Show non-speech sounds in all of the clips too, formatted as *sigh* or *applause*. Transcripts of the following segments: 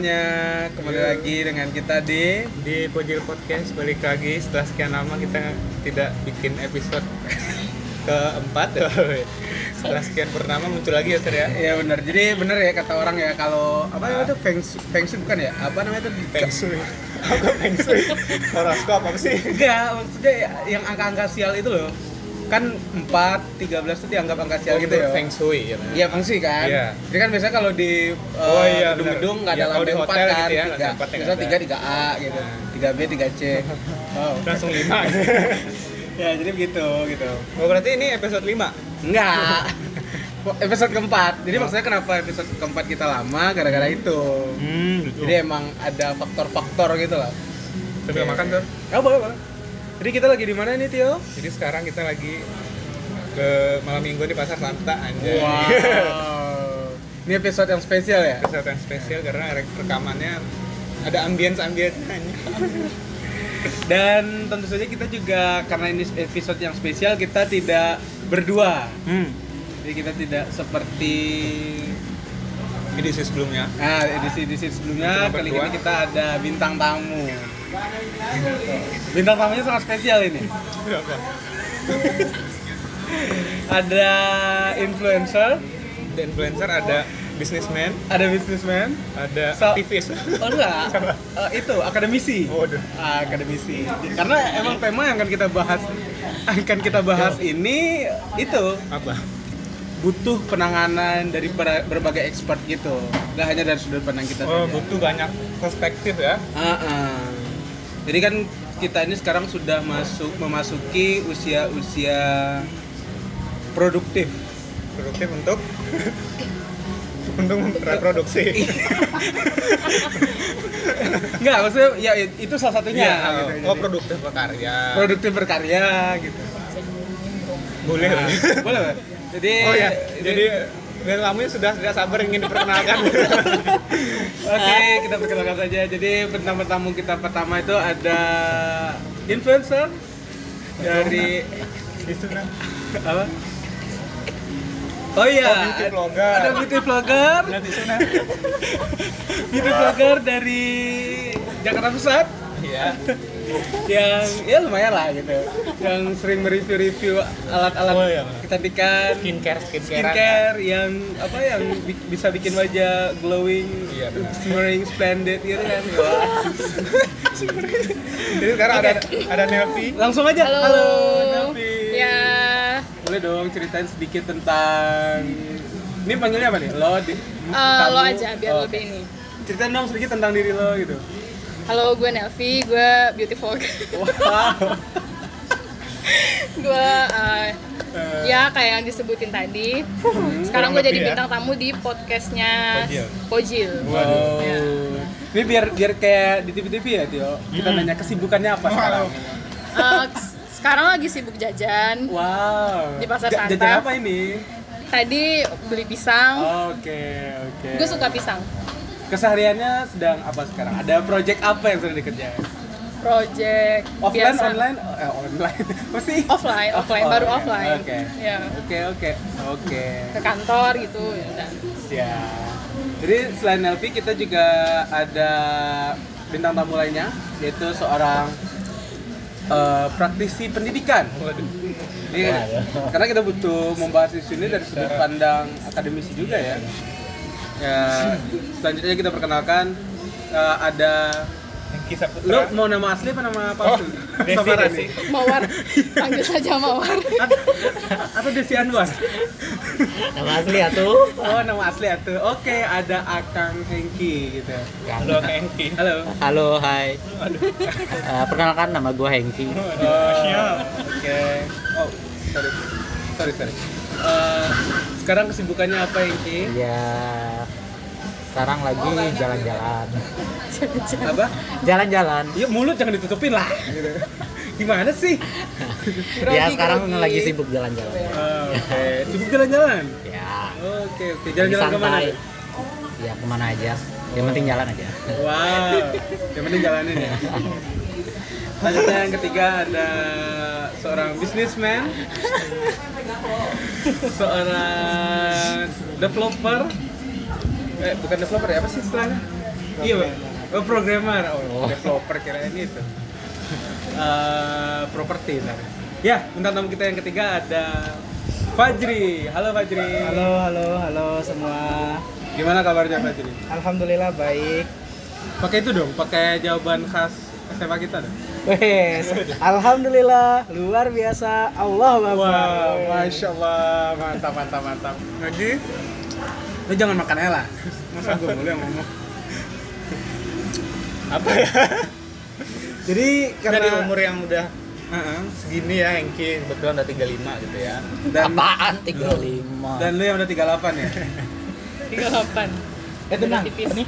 semuanya. Kembali lagi dengan kita di di Pojil Podcast balik lagi setelah sekian lama kita tidak bikin episode *laughs* keempat *laughs* setelah sekian pertama muncul lagi ya Sir ya Ya benar. Jadi benar ya kata orang ya kalau apa namanya itu feng shui, feng shui bukan ya? Apa namanya itu? Feng Shui apa Feng Shui *laughs* horoskop apa sih Enggak, maksudnya ya, yang angka-angka sial itu loh. Kan 4, 13 itu dianggap angka sial gitu ya. Feng Shui ya Iya feng shui kan. Iya. Jadi kan biasanya kalau di uh, Oh, iya, gedung-gedung nggak benar. ada Iya, di lantai 4 hotel kan. gitu ya, tiga. lantai empatnya Biasanya nggak 3 ada. 3A gitu. Nah. 3B 3C. Oh. langsung lima *laughs* ya, jadi begitu gitu. oh berarti ini episode 5 Enggak. *laughs* episode keempat. Jadi maksudnya kenapa episode keempat kita lama gara-gara itu. hmm gitu Jadi emang ada faktor-faktor gitu lah. sudah makan Sir? Oh, boleh, boleh. Jadi kita lagi di mana nih, Tio? jadi sekarang kita lagi ke malam minggu di pasar Santa anjay Wow. Ini episode yang spesial ya? episode yang spesial karena re- rekamannya ada ambience ambience Dan tentu saja kita juga karena ini episode yang spesial kita tidak berdua. hmm. Jadi kita tidak seperti edisi sebelumnya nah edisi-edisi sebelumnya Cuma kali ini kita ada bintang tamu. Bintang tamunya sangat spesial ini. Ada influencer, ada influencer ada businessman ada businessman, ada So- aktivis oh enggak, Eh, itu akademisi. waduh Ah, akademisi. Karena emang tema yang akan kita bahas akan kita bahas ini itu apa butuh penanganan dari ber- berbagai expert gitu. Gak hanya dari sudut pandang kita oh saja. butuh banyak perspektif ya Ah, ah. Jadi kan kita ini sekarang sudah masuk memasuki usia-usia produktif. produktif untuk *laughs* untuk reproduksi Enggak, maksudnya ya itu salah satunya. Iya, gitu. oh Jadi, produktif berkarya produktif berkarya gitu. boleh Nah, boleh? Jadi oh ya jadi dan tamunya sudah tidak sabar ingin diperkenalkan *laughs* Oke, kita perkenalkan saja. Jadi pertama tamu kita pertama itu ada influencer dari apa? Oh iya, Oh, beauty vlogger. ada beauty vlogger, beauty vlogger dari Jakarta Pusat iya yang ya lumayan lah gitu, yang sering mereview-review alat-alat Oh, iya. kecantikan, skincare skincare skincare yang apa yang bi- bisa bikin wajah glowing, Iya, shimmering, splendid gitu kan. *laughs* Jadi sekarang ada ada Nelvi Langsung aja. Halo. Nelvi. Ya, Boleh dong ceritain sedikit tentang ini panggilnya apa nih? Lo di tamu? lo aja biar Oh, lebih ini. Ceritain dong sedikit tentang diri lo gitu. Halo, gue Nelvi, gue beauty vlogger. Wow. gue eh, Eh, ya kayak yang disebutin tadi. Sekarang gue jadi ya. bintang tamu di podcastnya Pojil. Wow. Ya. Ini biar biar kayak di TV-TV ya, Tio. Kita Hmm. nanya kesibukannya apa sekarang. Eh, s- sekarang lagi sibuk jajan. Wow. Di Pasar Santa. Jajan apa ini? Tadi beli pisang. Oke, oke. Gue suka pisang. Kesehariannya sedang apa sekarang? Ada project apa yang sedang dikerjakan? Project Offline, biasa. online? Eh, online. *laughs* Masih? Offline, offline, baru oke. offline. Oke. Ya. Oke, oke. Oke. Ke kantor gitu. ya udah. Ya. Jadi selain Nelvi kita juga ada bintang tamu lainnya yaitu seorang eh, praktisi pendidikan. waduh Ini, karena kita butuh membahas isu ini dari sudut pandang akademisi juga ya. Ya, selanjutnya kita perkenalkan eh, ada lu Saputra mau nama asli apa nama oh palsu? Desi Samaran Desi nih? Mawar, panggil saja Mawar. Atau Desi Anwar? Nama asli ya tuh. Oh, nama asli atuh. Oke, ada Akang Hengki gitu. halo Kak Hengki Halo. Halo, hai. Eh, perkenalkan nama gue Hengki. Oh, Oke. Oh, sorry. Sorry, sorry. Eh, sekarang kesibukannya apa, Hengki? Ya, sekarang lagi jalan-jalan. Apa? Jalan-jalan. Iya, mulut jangan ditutupin lah. Gimana sih? *laughs* Ya, sekarang grogi. lagi sibuk jalan-jalan. Oh, Oke, sibuk jalan-jalan. Ya, Oke, oke. lagi Jalan-jalan ke mana? Ya, ke mana aja. Yang penting jalan aja. Wow, yang penting jalanin ya. *laughs* Selanjutnya yang ketiga ada seorang businessman, seorang developer, eh bukan developer ya apa sih istilahnya? Iya oh, programmer. Oh, developer kira ini itu. Eh, properti ntar. ya bintang tamu kita yang ketiga ada Fajri. Halo Fajri. Halo, halo, halo semua. gimana kabarnya Fajri? Alhamdulillah baik. pakai itu dong pakai jawaban khas SMA kita dong Wes, alhamdulillah luar biasa. Allah Wah, Akbar. masya Allah, mantap, mantap, mantap. Jadi Lu jangan makan Ella. Masa gue mulu yang ngomong. apa ya? Jadi Karena karena di umur yang udah Heeh. segini ya Hengki kebetulan udah 35 gitu ya. dan Apaan 35? dan lu yang udah 38 ya. 38 Eh tenang, ini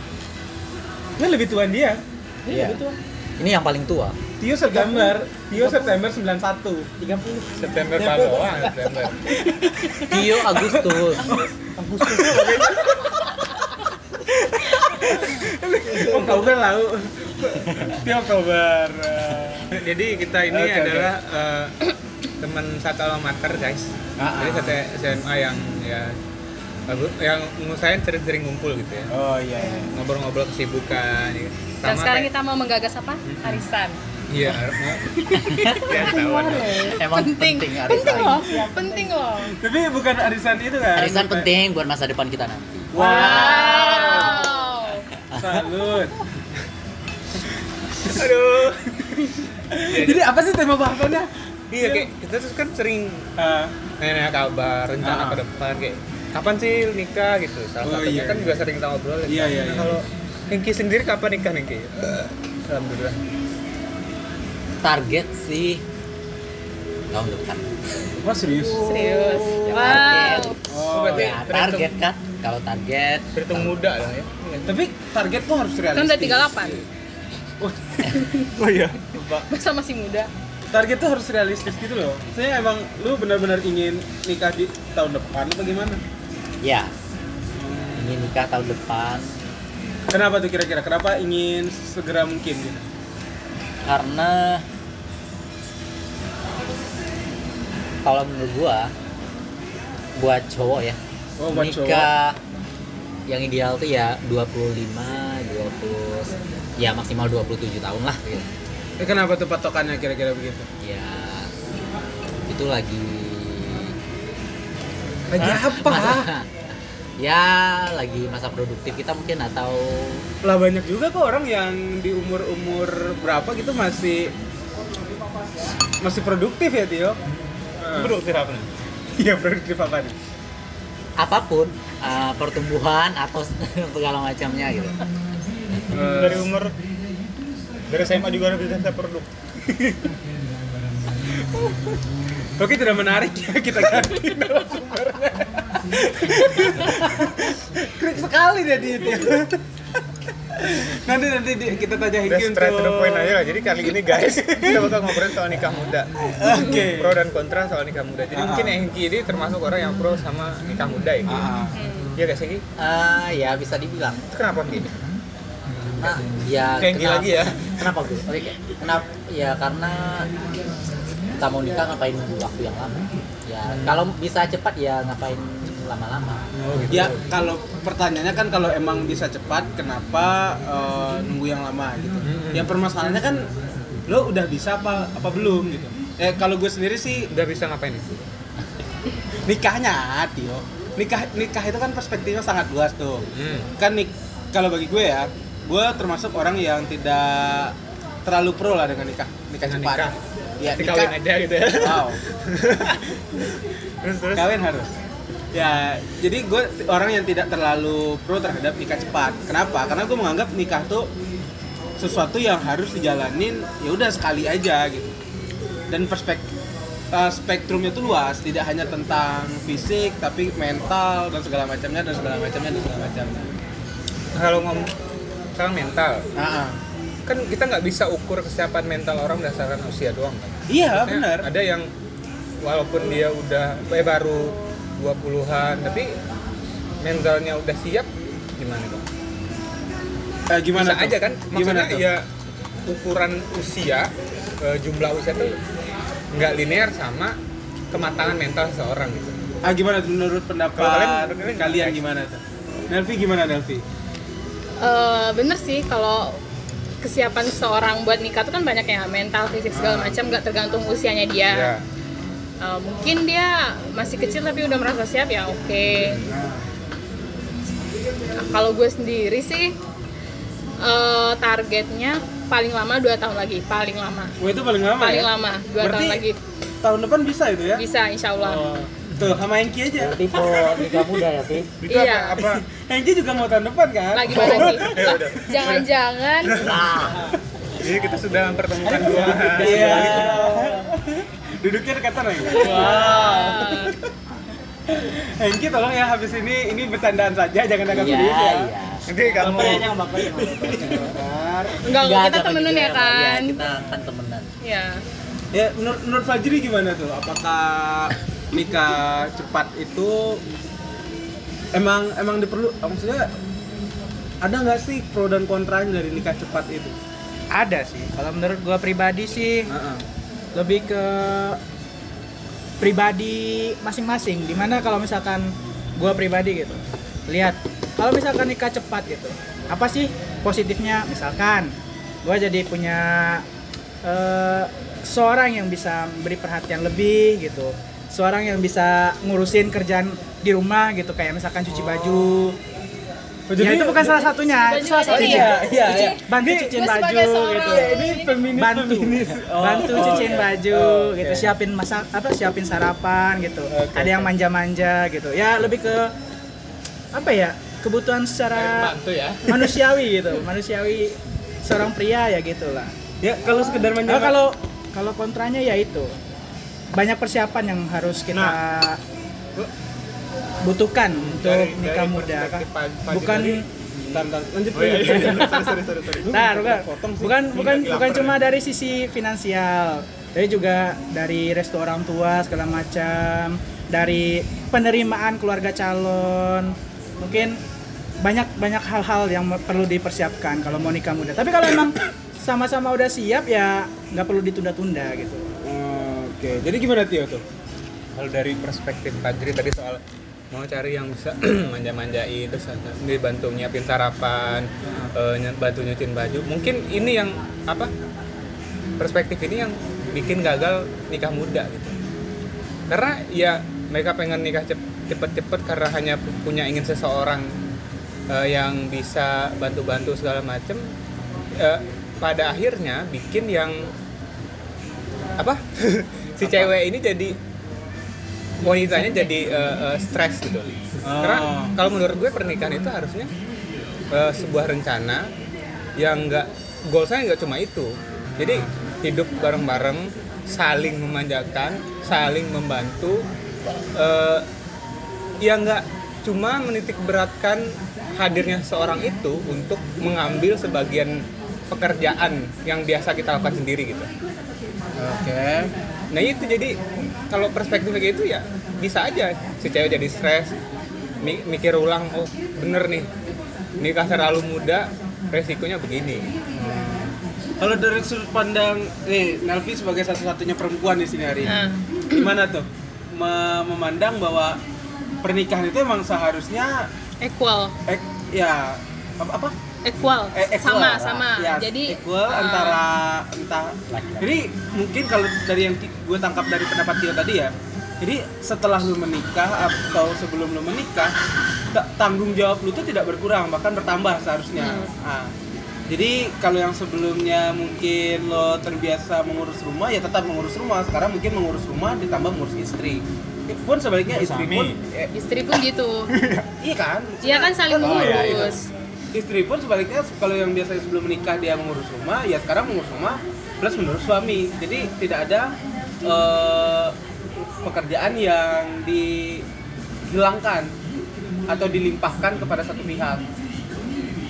Lu lebih tua dia. Iya. Ini yang paling tua. Tio September, Tio September 91. 30. September Paloa, September. Tio Agustus. Oktober lalu. Tio Oktober. Jadi kita ini oke. adalah eh, teman satu alma mater guys. Ah, Jadi ah. satu SMA yang ya yang ngusahain sering-sering ngumpul gitu ya. Oh iya. iya. Ngobrol-ngobrol kesibukan. Ya. Dan sekarang kayak- kita mau menggagas apa? Arisan. Iya, mau. ya, tahuan. Emang penting, penting arisan. loh, penting loh. Tapi bukan arisan itu kan? Arisan penting buat masa depan kita nanti. Wow. Wow. Salut. *laughs* Aduh. Jadi apa sih tema bahasannya? Iya, kayak kita tuh kan sering Ah, nanya kabar, rencana Ah. ke depan kayak kapan sih nikah gitu. Salah Oh, satunya iya, kan iya. juga sering kita ngobrol. Iya, iya, Nah, iya. Kalau Ningki sendiri kapan nikah Ningki? Eh, Alhamdulillah. Target sih tahun depan. wah serius. Serius. Ya, Wow. target. Oh, berarti Ya, target kan? Kalau target Berhitung muda dong ya. Tapi target tuh harus realistis. Kan udah 38. *laughs* Oh iya. Masa masih muda? Target tuh harus realistis gitu loh. Saya emang lu benar-benar ingin nikah di tahun depan atau gimana? ya ingin nikah tahun depan Kenapa tuh kira-kira? Kenapa ingin segera mungkin gitu? karena kalau menurut gua buat cowok ya Oh, buat cowok. nikah yang ideal tuh ya 25 20 ya maksimal 27 tahun lah gitu. Eh, kenapa tuh patokannya kira-kira begitu? ya itu lagi Lagi apa? masa- *laughs* ya lagi masa produktif kita mungkin atau Lah banyak juga kok orang yang di umur-umur berapa gitu masih masih produktif ya Tio? Produktif apa nih? Iya produktif apa nih? apa pun uh, pertumbuhan atau *laughs* segala macamnya gitu Dari umur dari SMA juga udah bisa produk. Oke tidak menarik ya kita ganti *laughs* narasumbernya. Krik sekali dia di itu. Nanti nanti di- kita tanya Udah Hiki straight to the point untuk aja lah. Jadi kali ini guys, *laughs* kita bakal ngobrolin soal nikah muda. Oke. Pro dan kontra soal nikah muda. Jadi Ah. mungkin Hengki ini termasuk orang yang pro sama nikah muda ya. Ah, Iya guys, Hengki? Uh, ya bisa dibilang Itu kenapa gini? Nah, ya Kayak gini kenapa- lagi ya. Kenapa gue? Oke, kenapa? Ya karena kita mau nikah ngapain nunggu waktu yang lama? Ya kalau bisa cepat ya ngapain lama-lama? Oh gitu. Ya kalau pertanyaannya kan kalau emang bisa cepat kenapa eh, nunggu yang lama gitu. Hmm. Ya permasalahannya kan lo udah bisa apa apa belum gitu. Eh kalau gue sendiri sih Udah bisa ngapain? nikahnya Tio. Nikah nikah itu kan perspektifnya sangat luas tuh. Hmm. Kan nik kalau bagi gue ya, gue termasuk orang yang tidak terlalu pro lah dengan nikah nikah Dengan cepat. nikah. Ya, nikah- aja gitu ya. Wow. *laughs* Terus terus. kawin harus ya jadi gue orang yang tidak terlalu pro terhadap nikah cepat. Kenapa? Karena gue menganggap nikah tuh sesuatu yang harus dijalanin ya udah sekali aja gitu. Dan perspektif spektrumnya tuh luas tidak hanya tentang fisik tapi mental dan segala macamnya dan segala macamnya dan segala macamnya. Kalau ngomong sekarang mental, nah, kan kita nggak bisa ukur kesiapan mental orang berdasarkan usia doang kan. iya benar. Ada yang walaupun dia udah eh, baru 20-an tapi mentalnya udah siap gimana dong? Eh, gimana Bisa tuh? aja kan? gimana Maksudnya tuh? ya ukuran usia eh, jumlah usia tuh nggak linear sama kematangan mental seseorang gitu. ah gimana tuh menurut pendapat Kalau kalian- kalian- kalian gimana tuh Nelvi gimana Nelvi? Eh, bener sih kalau kesiapan seorang buat nikah tuh kan banyak ya mental, fisik segala macam, nggak tergantung usianya dia. Ya. Eh, mungkin dia masih kecil tapi udah merasa siap ya oke. Nah, kalau gue sendiri sih eh, targetnya paling lama dua tahun lagi, paling lama, Wah itu paling lama paling ya? lama dua Berarti tahun lagi tahun depan bisa itu ya? bisa insya Allah. Oh, tuh sama Hengki aja. Berarti mau nikah muda ya, Pi? *laughs* Iya. apa, apa Hengki juga mau tahun depan kan? Lagi banget nih. *laughs* Lah, Jangan-jangan Jadi kita sudah mempertemukan dua Iya. *laughs* Duduknya dekatan lagi. eh, Hengki tolong ya habis ini ini bercandaan saja jangan anggap Iya, serius ya. iya. Nanti kamu Bapernya nggak baper ya, Bentar. enggak Nggak kita temenan juga, ya kan. Iya, kita kan temenan. Ya. Ya menurut, menurut Fajri gimana tuh? Apakah nikah cepat itu emang emang diperlu? Maksudnya ada nggak sih pro dan kontranya dari nikah cepat itu? Ada sih. Kalau menurut gua pribadi sih Heeh. Lebih ke pribadi masing-masing. Di mana kalau misalkan gua pribadi gitu, lihat kalau misalkan nikah cepat gitu, apa sih positifnya? Misalkan gua jadi punya eh, seorang yang bisa beri perhatian lebih gitu, seorang yang bisa ngurusin kerjaan di rumah gitu, kayak misalkan cuci baju. Oh, ya itu bukan salah satunya, Baju itu salah satunya. ya? Iya, iya. Bantu cuciin baju gitu. ini feminis bantu feminis. Oh, bantu oh, cuciin iya. baju Oh, gitu siapin masak apa siapin sarapan gitu Oke, ada yang manja-manja gitu ya lebih ke apa ya kebutuhan secara bantu ya. manusiawi gitu manusiawi seorang pria ya gitulah Ya kalau sekedar Nah, manja kalau kalau kontranya ya itu banyak persiapan yang harus kita Nah. Butuhkan untuk Dari- nikah dari muda kan bukan Jody. Bentar, bentar. lanjut Oh, iya, iya. sorry, sorry, sorry, sorry. Nah, bukan, potong sih. bukan, bukan, bukan cuma ya. dari sisi finansial, tapi juga dari restu orang tua segala macam, dari penerimaan keluarga calon, mungkin banyak banyak hal-hal yang perlu dipersiapkan kalau mau nikah muda. Tapi kalau emang sama-sama udah siap ya nggak perlu ditunda-tunda gitu. Oke, jadi gimana Tio tuh? Kalau dari perspektif Fajri tadi soal mau cari yang bisa *clears throat* manja-manjain terus dibantu nyiapin sarapan, ny- bantu nyuciin baju. Mungkin ini yang apa? Perspektif ini yang bikin gagal nikah muda gitu. Karena ya mereka pengen nikah cep- cepet-cepet karena hanya pu- punya ingin seseorang eh, yang bisa bantu-bantu segala macem. Eh, pada akhirnya bikin yang apa? *laughs* si cewek ini jadi wanitanya jadi eh, eh, stres gitu. Karena kalau menurut gue pernikahan itu harusnya eh, sebuah rencana yang enggak goalsnya nggak cuma itu. Jadi hidup bareng-bareng, saling memanjakan, saling membantu. eh ya nggak cuma menitik beratkan hadirnya seorang itu untuk mengambil sebagian pekerjaan yang biasa kita lakukan sendiri gitu. Oke. Nah itu jadi kalau perspektif kayak gitu ya bisa aja si cewek jadi stres, mi- mikir ulang, oh bener nih nikah terlalu muda resikonya begini. Kalau dari sudut pandang nih Nelvi sebagai satu-satunya perempuan di sini hari ini, Nah, gimana tuh Me- memandang bahwa pernikahan itu emang seharusnya equal, ek, ya apa, apa? Equal, Eh, equal. sama sama. Ya, Jadi equal uh, antara entah Laki-laki. jadi mungkin kalau dari yang gue tangkap dari pendapat Tio tadi ya jadi setelah lu menikah atau sebelum lu menikah ta- tanggung jawab lu tuh tidak berkurang bahkan bertambah seharusnya Hmm. Nah, jadi kalau yang sebelumnya mungkin lo terbiasa mengurus rumah ya tetap mengurus rumah sekarang mungkin mengurus rumah ditambah mengurus istri pun sebaliknya istri pun eh, istri pun gitu. *laughs* iya kan Dia kan saling Oh, iya, iya. Istri pun sebaliknya kalau yang biasanya sebelum menikah dia mengurus rumah ya sekarang mengurus rumah plus mengurus suami jadi tidak ada eh, pekerjaan yang dihilangkan atau dilimpahkan kepada satu pihak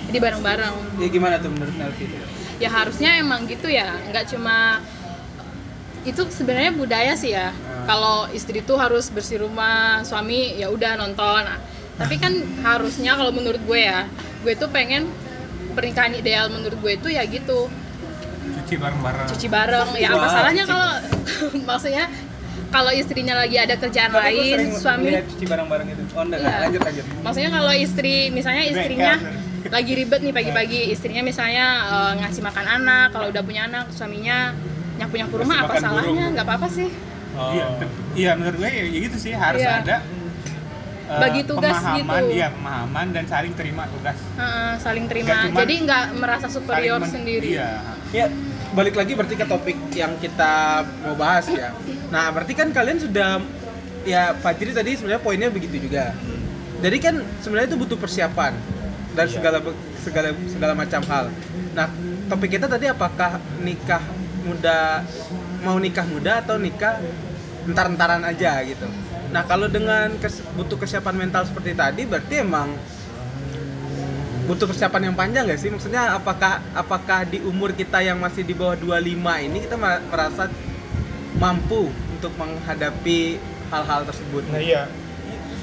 Jadi bareng-bareng. ya gimana tuh menurut Nelvi Ya harusnya emang gitu ya, nggak cuma itu sebenarnya budaya sih ya. Kalau istri tuh harus bersih rumah, suami ya udah nonton. Tapi kan harusnya kalau menurut gue ya, gue tuh pengen pernikahan ideal menurut gue itu ya gitu. Cuci bareng-bareng. cuci bareng. Ya apa salahnya kalau *laughs* maksudnya kalau istrinya lagi ada kerjaan Tapi lain suami cuci barang-barang itu. Oh enggak Iya. lanjut lanjut. Maksudnya kalau istri misalnya istrinya lagi ribet nih pagi-pagi istrinya misalnya eh, ngasih makan anak kalau udah punya anak suaminya nyapu nyapu rumah apa salahnya? Nggak apa-apa sih. Iya, iya menurut gue ya, ya gitu sih harus Iya. ada eh, Bagi tugas pemahaman, gitu. Iya, pemahaman dan saling terima tugas. Heeh, saling terima cuman- jadi nggak merasa superior sendiri Iya. Ya, balik lagi berarti ke topik yang kita mau bahas ya. Nah, berarti kan kalian sudah ya Fajri tadi sebenarnya poinnya begitu juga. Jadi kan sebenarnya itu butuh persiapan dan Iya. segala segala segala macam hal. Nah, topik kita tadi apakah nikah muda mau nikah muda atau nikah entar-entaran aja gitu. Nah, kalau dengan kes- butuh kesiapan mental seperti tadi berarti emang butuh persiapan yang panjang gak sih? Maksudnya apakah apakah di umur kita yang masih di bawah 25 ini kita merasa mampu untuk menghadapi hal-hal tersebut? Nah iya.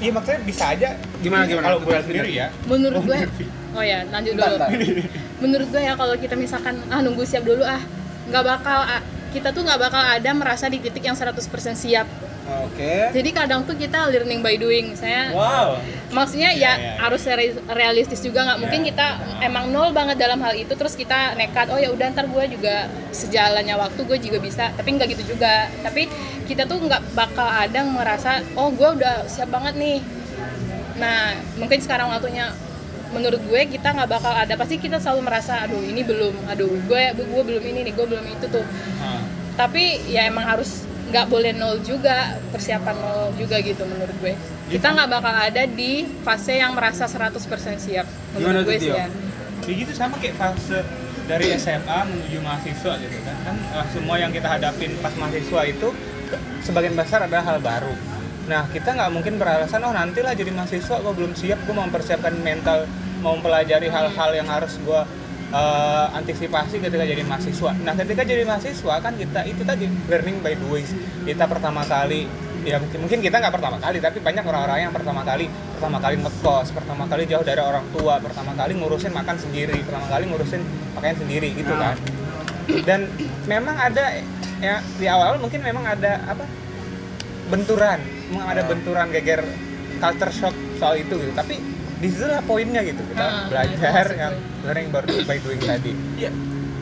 Iya maksudnya bisa aja. Gimana, gimana? Kalau gue sendiri ya. menurut Oh, gue oh ya lanjut Bentar, dulu bentar. menurut gue ya kalau kita misalkan ah nunggu siap dulu ah nggak bakal ah, kita tuh nggak bakal ada merasa di titik yang 100% siap Oke. jadi kadang tuh kita learning by doing saya Wow. maksudnya Iya, ya iya, iya. harus re- realistis juga nggak mungkin Iya. kita emang nol banget dalam hal itu terus kita nekat oh ya udah ntar gue juga sejalannya waktu gue juga bisa tapi nggak gitu juga tapi kita tuh nggak bakal ada yang merasa oh gue udah siap banget nih nah mungkin sekarang waktunya menurut gue kita nggak bakal ada pasti kita selalu merasa aduh ini belum aduh gue gue belum ini nih gue belum itu tuh Ah. tapi ya emang harus nggak boleh nol juga persiapan nol juga gitu menurut gue kita nggak bakal ada di fase yang merasa 100% siap menurut gue sih ya Ya gitu sama kayak fase dari SMA menuju mahasiswa gitu kan. Kan eh, semua yang kita hadapin pas mahasiswa itu sebagian besar adalah hal baru. Nah kita nggak mungkin beralasan oh nantilah jadi mahasiswa gue belum siap gue mau mempersiapkan mental mau mempelajari hal-hal yang harus gue eh, antisipasi ketika jadi mahasiswa. Nah ketika jadi mahasiswa kan kita itu tadi learning by doing. Kita pertama kali ya mungkin, mungkin kita nggak pertama kali tapi banyak orang-orang yang pertama kali pertama kali ngekos pertama kali jauh dari orang tua pertama kali ngurusin makan sendiri pertama kali ngurusin pakaian sendiri gitu kan dan memang ada ya di awal mungkin memang ada apa benturan memang ada benturan geger culture shock soal itu gitu tapi di situ lah poinnya gitu kita Ah, belajar itu yang learning by- by doing tadi Ya,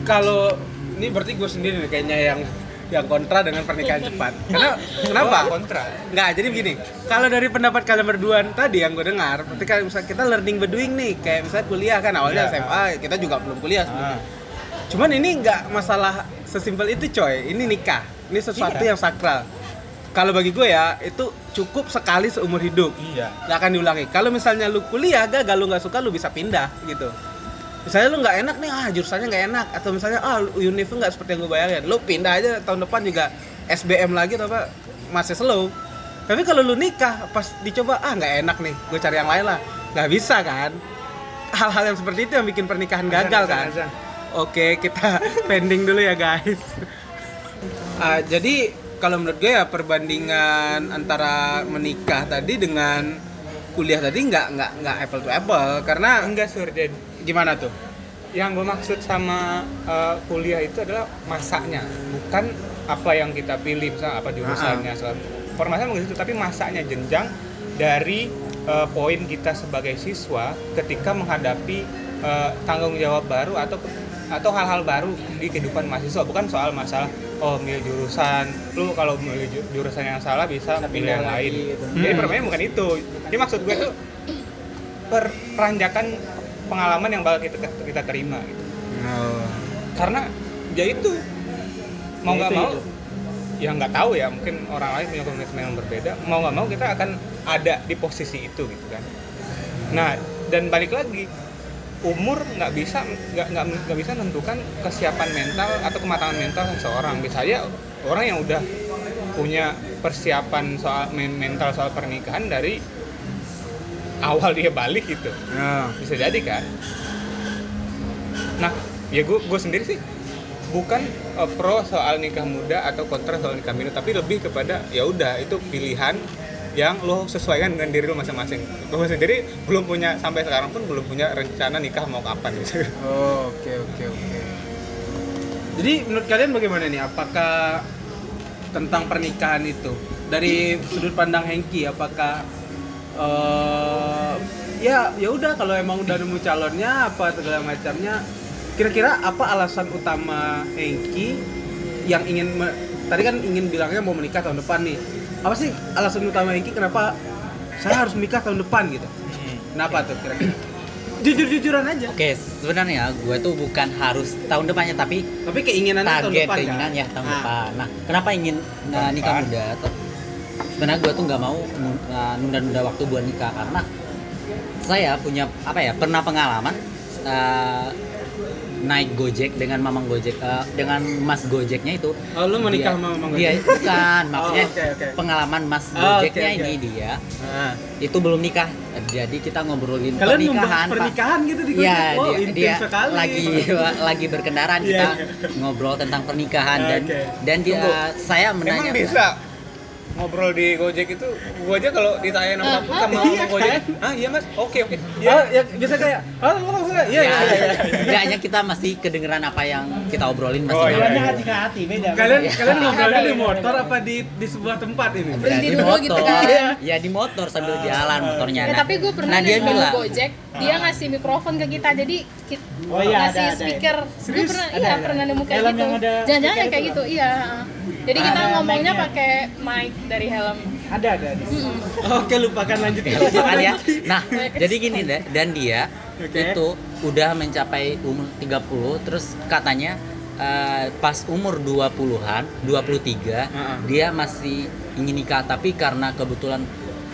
kalau ini berarti gue sendiri nih kayaknya yang yang kontra dengan pernikahan cepat. Karena kenapa? Gua kontra Nggak, jadi begini. Kalau dari pendapat kalian berdua tadi yang gue dengar, berarti kalau misalnya kita learning by doing nih, kayak misalnya kuliah kan awalnya Iya. SMA, kita juga belum kuliah sebenarnya. Ah. Cuman ini nggak masalah sesimpel itu coy. Ini nikah. Ini sesuatu Iya. yang sakral. Kalau bagi gue ya, itu cukup sekali seumur hidup. iya Nggak akan diulangi. Kalau misalnya lu kuliah gagal, lu nggak suka, lu bisa pindah gitu. Misalnya lu nggak enak nih, ah jurusannya nggak enak. Atau misalnya, ah univ nggak seperti yang gue bayangin. Lu pindah aja tahun depan juga SBM lagi atau apa, masih slow. Tapi kalau lu nikah, pas dicoba, ah nggak enak nih, gue cari yang lain lah. Nggak bisa kan? Hal-hal yang seperti itu yang bikin pernikahan gagal Azan, kan? azan. Oke, kita *laughs* pending dulu ya guys. Ah, jadi kalau menurut gue ya perbandingan antara menikah tadi dengan kuliah tadi nggak nggak nggak apple to apple karena enggak sur Ded. gimana tuh? yang gue maksud sama uh, kuliah itu adalah masaknya bukan apa yang kita pilih misalnya apa jurusannya segala permasalahan begitu tapi masaknya jenjang dari uh, poin kita sebagai siswa ketika menghadapi uh, tanggung jawab baru atau atau hal-hal baru di kehidupan mahasiswa bukan soal masalah oh milih jurusan. Lu kalau milih ju- jurusan yang salah bisa pilih yang lain. gitu. jadi Hmm. permainnya bukan itu. Jadi maksud gue tuh peranjakan pengalaman yang bakal kita kita terima gitu. Karena ya itu. Mau Ya nggak mau itu. ya nggak tahu ya mungkin orang lain punya komitmen yang berbeda. Mau nggak mau kita akan ada di posisi itu gitu kan. Nah dan balik lagi umur nggak bisa nggak nggak nggak bisa menentukan kesiapan mental atau kematangan mental seseorang. Bisa aja orang yang udah punya persiapan soal men- mental soal pernikahan dari awal dia balik gitu. Nah, bisa jadi kan? Nah ya gue gue sendiri sih bukan uh, pro soal nikah muda atau kontra soal nikah muda tapi lebih kepada ya udah itu pilihan yang lo sesuaikan dengan diri lo masing-masing gue sendiri belum punya sampai sekarang pun belum punya rencana nikah mau kapan gitu *laughs* oke oke oke. Jadi menurut kalian bagaimana nih? Apakah tentang pernikahan itu dari sudut pandang Hengki apakah eh ya ya udah kalau emang udah nemu calonnya apa segala macamnya kira-kira apa alasan utama Hengki yang ingin tadi kan ingin bilangnya mau menikah tahun depan nih apa sih alasan utama Hengki kenapa saya harus menikah tahun depan gitu kenapa tuh kira-kira jujur-jujuran aja Oke, sebenarnya gue tuh bukan harus tahun depannya tapi tapi keinginannya tahun target depan keinginannya kan? tahun Nah, depan. Nah, kenapa ingin Tahun nikah muda? Sebenarnya gue tuh nggak mau uh, nunda-nunda waktu buat nikah karena saya punya apa ya pernah pengalaman uh, naik gojek dengan mamang gojek uh, dengan mas gojeknya itu Oh, lu mau nikah dia- sama mamang dia gojek? bukan maksudnya oke, oke. pengalaman mas Oh, gojeknya oke, oke. ini dia nah. itu belum nikah jadi kita ngobrolin kalian pernikahan Pak. pernikahan gitu di Gojek? Iya, oh, dia, dia sekali lagi *laughs* lagi berkendaraan Iya, kita oke. ngobrol tentang pernikahan dan Oke. dan dia Tunggu. saya Emang menanya bisa ngobrol di Gojek itu gua aja kalau ditanya nama aku sama iya sama Gojek kan? ah iya mas oke oke ya, ya bisa kayak halo halo halo iya ya, iya iya setidaknya kita masih kedengeran apa yang kita obrolin masih Oh, iya, Bilangnya iya. hati ke hati beda. kalian Iya. kalian ngobrolnya di Iya, iya, motor iya. apa di di sebuah tempat ini Berhenti di dulu motor, gitu kan. ya di motor sambil jalan motornya Ya, Nah, tapi gue pernah nah dia bilang Gojek, dia ngasih mikrofon ke kita, jadi kita Oh iya, ngasih speaker. Gue Serius? pernah, Ada, iya pernah nemu kayak gitu. Jangan-jangan kayak itu gitu, iya. Jadi kita Ada ngomongnya pakai mic dari helm. Ada ada. ada. Mm-mm. oke lupakan lanjut Ya, lupakan ya. Nah, jadi gini deh, dan dia Oke. itu udah mencapai umur 30 terus katanya eh, pas umur 20-an, 23, Heeh. dia masih ingin nikah tapi karena kebetulan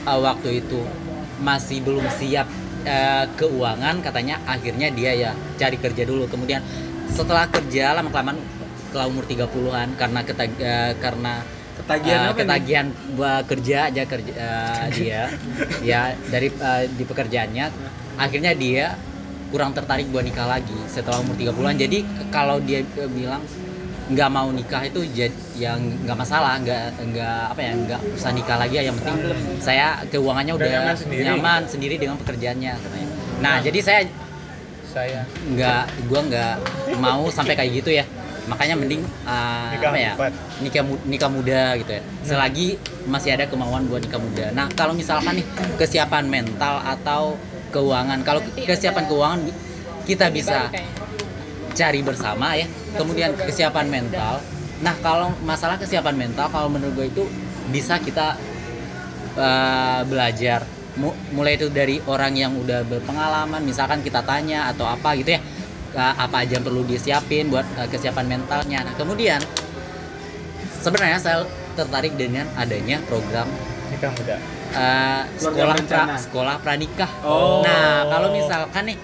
eh, waktu itu masih belum siap eh, keuangan katanya akhirnya dia ya cari kerja dulu. Kemudian setelah kerja lama kelamaan setelah umur 30-an karena ketag- eh, karena Ketagihan apa nih? ketagihan buat kerja aja kerja eh, dia. Ya dari eh, di pekerjaannya akhirnya dia kurang tertarik buat nikah lagi setelah umur 30-an jadi kalau dia bilang nggak mau nikah itu yang nggak masalah nggak nggak apa ya nggak usah nikah lagi yang penting saya keuangannya Udah udah, nyaman sendiri. nyaman sendiri dengan pekerjaannya katanya. Nah. jadi saya saya. nggak gua nggak mau sampai kayak gitu ya makanya mending uh, Nikah apa ya cepat. nikah mu- nikah muda gitu ya. Selagi masih ada kemauan buat nikah muda. Nah kalau misalkan nih kesiapan mental atau keuangan kalau kesiapan keuangan kita bisa cari bersama ya. Kemudian kesiapan mental. Nah kalau masalah kesiapan mental kalau menurut gue itu bisa kita uh, belajar. Mu- mulai itu dari orang yang udah berpengalaman misalkan kita tanya atau apa gitu ya apa aja yang perlu disiapin buat uh, kesiapan mentalnya nah kemudian sebenarnya saya tertarik dengan adanya program nikah muda uh, sekolah pra, sekolah pranikah Oh. nah kalau misalkan nih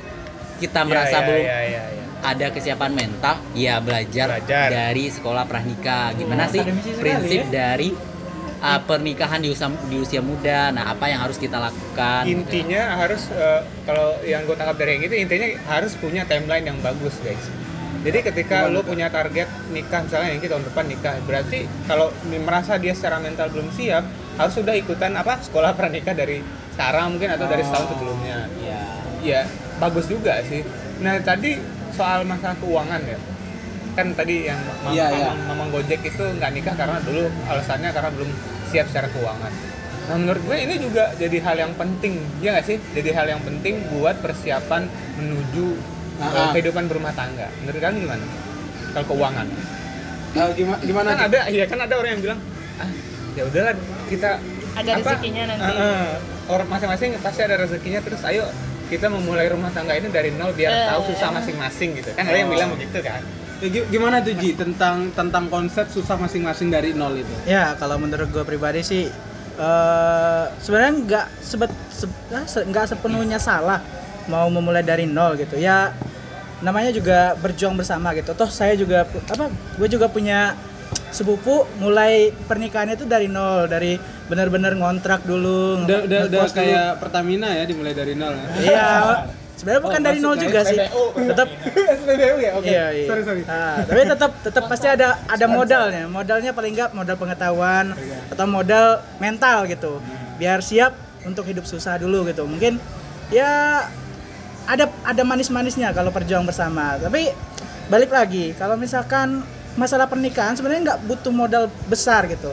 kita merasa Ya, ya, belum ya, ya, ya. ada kesiapan mental, ya belajar, Belajar. dari sekolah pranikah. Gimana Oh, sih sekali prinsip ya. dari uh, pernikahan di usia di usia muda? Nah, apa yang harus kita lakukan? intinya harus eh, kalau yang gue tangkap dari yang itu intinya harus punya timeline yang bagus guys jadi ketika lo punya target nikah misalnya yang kita tahun depan nikah berarti kalau merasa dia secara mental belum siap harus sudah ikutan apa sekolah pranikah dari sekarang mungkin atau dari setahun Oh. sebelumnya Ya. ya bagus juga sih nah tadi soal masalah keuangan ya kan tadi yang mam- Iya, iya. mamang, mamang gojek itu nggak nikah karena dulu alasannya karena belum siap secara keuangan nah menurut gue ini juga jadi hal yang penting ya nggak sih jadi hal yang penting buat persiapan menuju Ah, eh, ah. kehidupan berumah tangga menurut kalian gimana kalau keuangan Eh, gimana gimana kan ada iya kan ada orang yang bilang ah ya udahlah kita Ada rezekinya nanti. Ah, ah. orang masing-masing pasti ada rezekinya terus ayo kita memulai rumah tangga ini dari nol biar Eh. tahu susah masing-masing gitu kan ada yang Oh. bilang begitu kan Ya, gi- gimana tuh Ji tentang tentang konsep susah masing-masing dari nol itu? Ya kalau menurut gue pribadi sih eh sebenarnya nggak sebet se- ah, se- nggak sepenuhnya salah mau memulai dari nol gitu. Ya namanya juga berjuang bersama gitu. Toh saya juga apa gue juga punya sepupu mulai pernikahannya itu dari nol dari benar-benar ngontrak dulu udah udah, udah ngekos dulu. kayak Pertamina ya dimulai dari nol ya? Iya sebenarnya bukan Oh, dari nol juga sih tetap *laughs* SPBU ya oke Iya, iya. sorry sorry Ah, tapi tetap tetap pasti ada *laughs* ada modalnya. Modalnya paling nggak modal pengetahuan atau modal mental gitu. Biar siap untuk hidup susah dulu gitu. Mungkin ya ada ada manis-manisnya kalau perjuang bersama. Tapi balik lagi kalau misalkan masalah pernikahan sebenarnya nggak butuh modal besar gitu.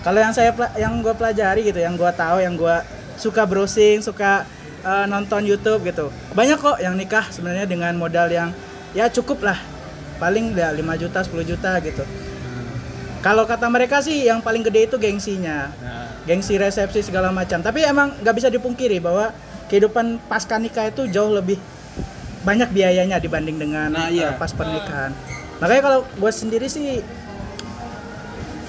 kalau yang saya yang gue pelajari gitu yang gue tahu yang gue suka browsing suka eh, nonton YouTube gitu. Banyak kok yang nikah sebenarnya dengan modal yang ya cukup lah. Paling ya 5 juta 10 juta gitu. Kalau kata mereka sih yang paling gede itu gengsinya. Nah, gengsi resepsi segala macam. Tapi emang nggak bisa dipungkiri bahwa kehidupan pasca nikah itu jauh lebih banyak biayanya dibanding dengan Nah, iya. eh, pas pernikahan. Makanya kalau gue sendiri sih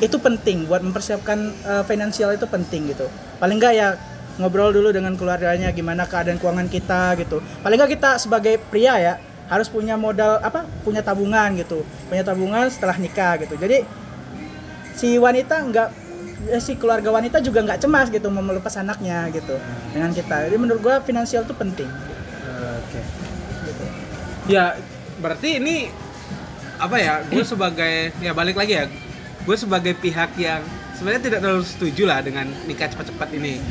itu penting. Buat mempersiapkan eh, finansial itu penting gitu. Paling nggak ya ngobrol dulu dengan keluarganya gimana keadaan keuangan kita gitu paling nggak kita sebagai pria ya harus punya modal apa punya tabungan gitu punya tabungan setelah nikah gitu jadi si wanita nggak eh, si keluarga wanita juga nggak cemas gitu mau melepas anaknya gitu dengan kita jadi menurut gua finansial itu penting Oke. Ya, berarti ini apa ya? Gue sebagai ya balik lagi ya. Gue sebagai pihak yang sebenarnya tidak terlalu setuju lah dengan nikah cepat-cepat ini.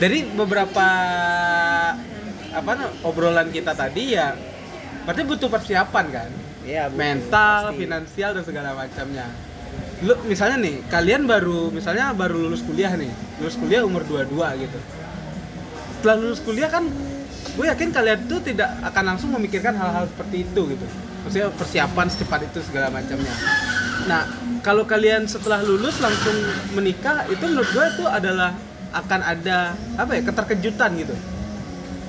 Dari beberapa apa obrolan kita tadi ya, berarti butuh persiapan kan? Iya, mental, finansial dan segala macamnya. Lu misalnya nih, kalian baru misalnya baru lulus kuliah nih. Lulus kuliah umur 22 gitu. Setelah lulus kuliah kan gue yakin kalian tuh tidak akan langsung memikirkan hal-hal seperti itu gitu. Maksudnya persiapan secepat itu segala macamnya. Nah, kalau kalian setelah lulus langsung menikah itu menurut gue itu adalah akan ada apa ya keterkejutan gitu.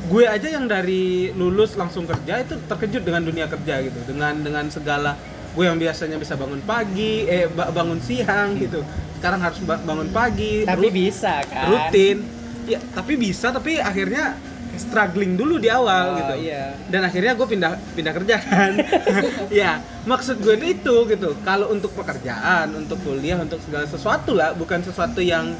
Gue aja yang dari lulus langsung kerja itu terkejut dengan dunia kerja gitu. Dengan dengan segala gue yang biasanya bisa bangun pagi eh ba- bangun siang gitu. Sekarang harus ba- bangun pagi tapi rut- bisa kan? rutin. Ya tapi bisa tapi akhirnya struggling dulu di awal Oh, gitu. iya. dan akhirnya gue pindah pindah kerja kan. *laughs* *laughs* Ya maksud gue itu gitu. Kalau untuk pekerjaan untuk kuliah untuk segala sesuatu lah bukan sesuatu yang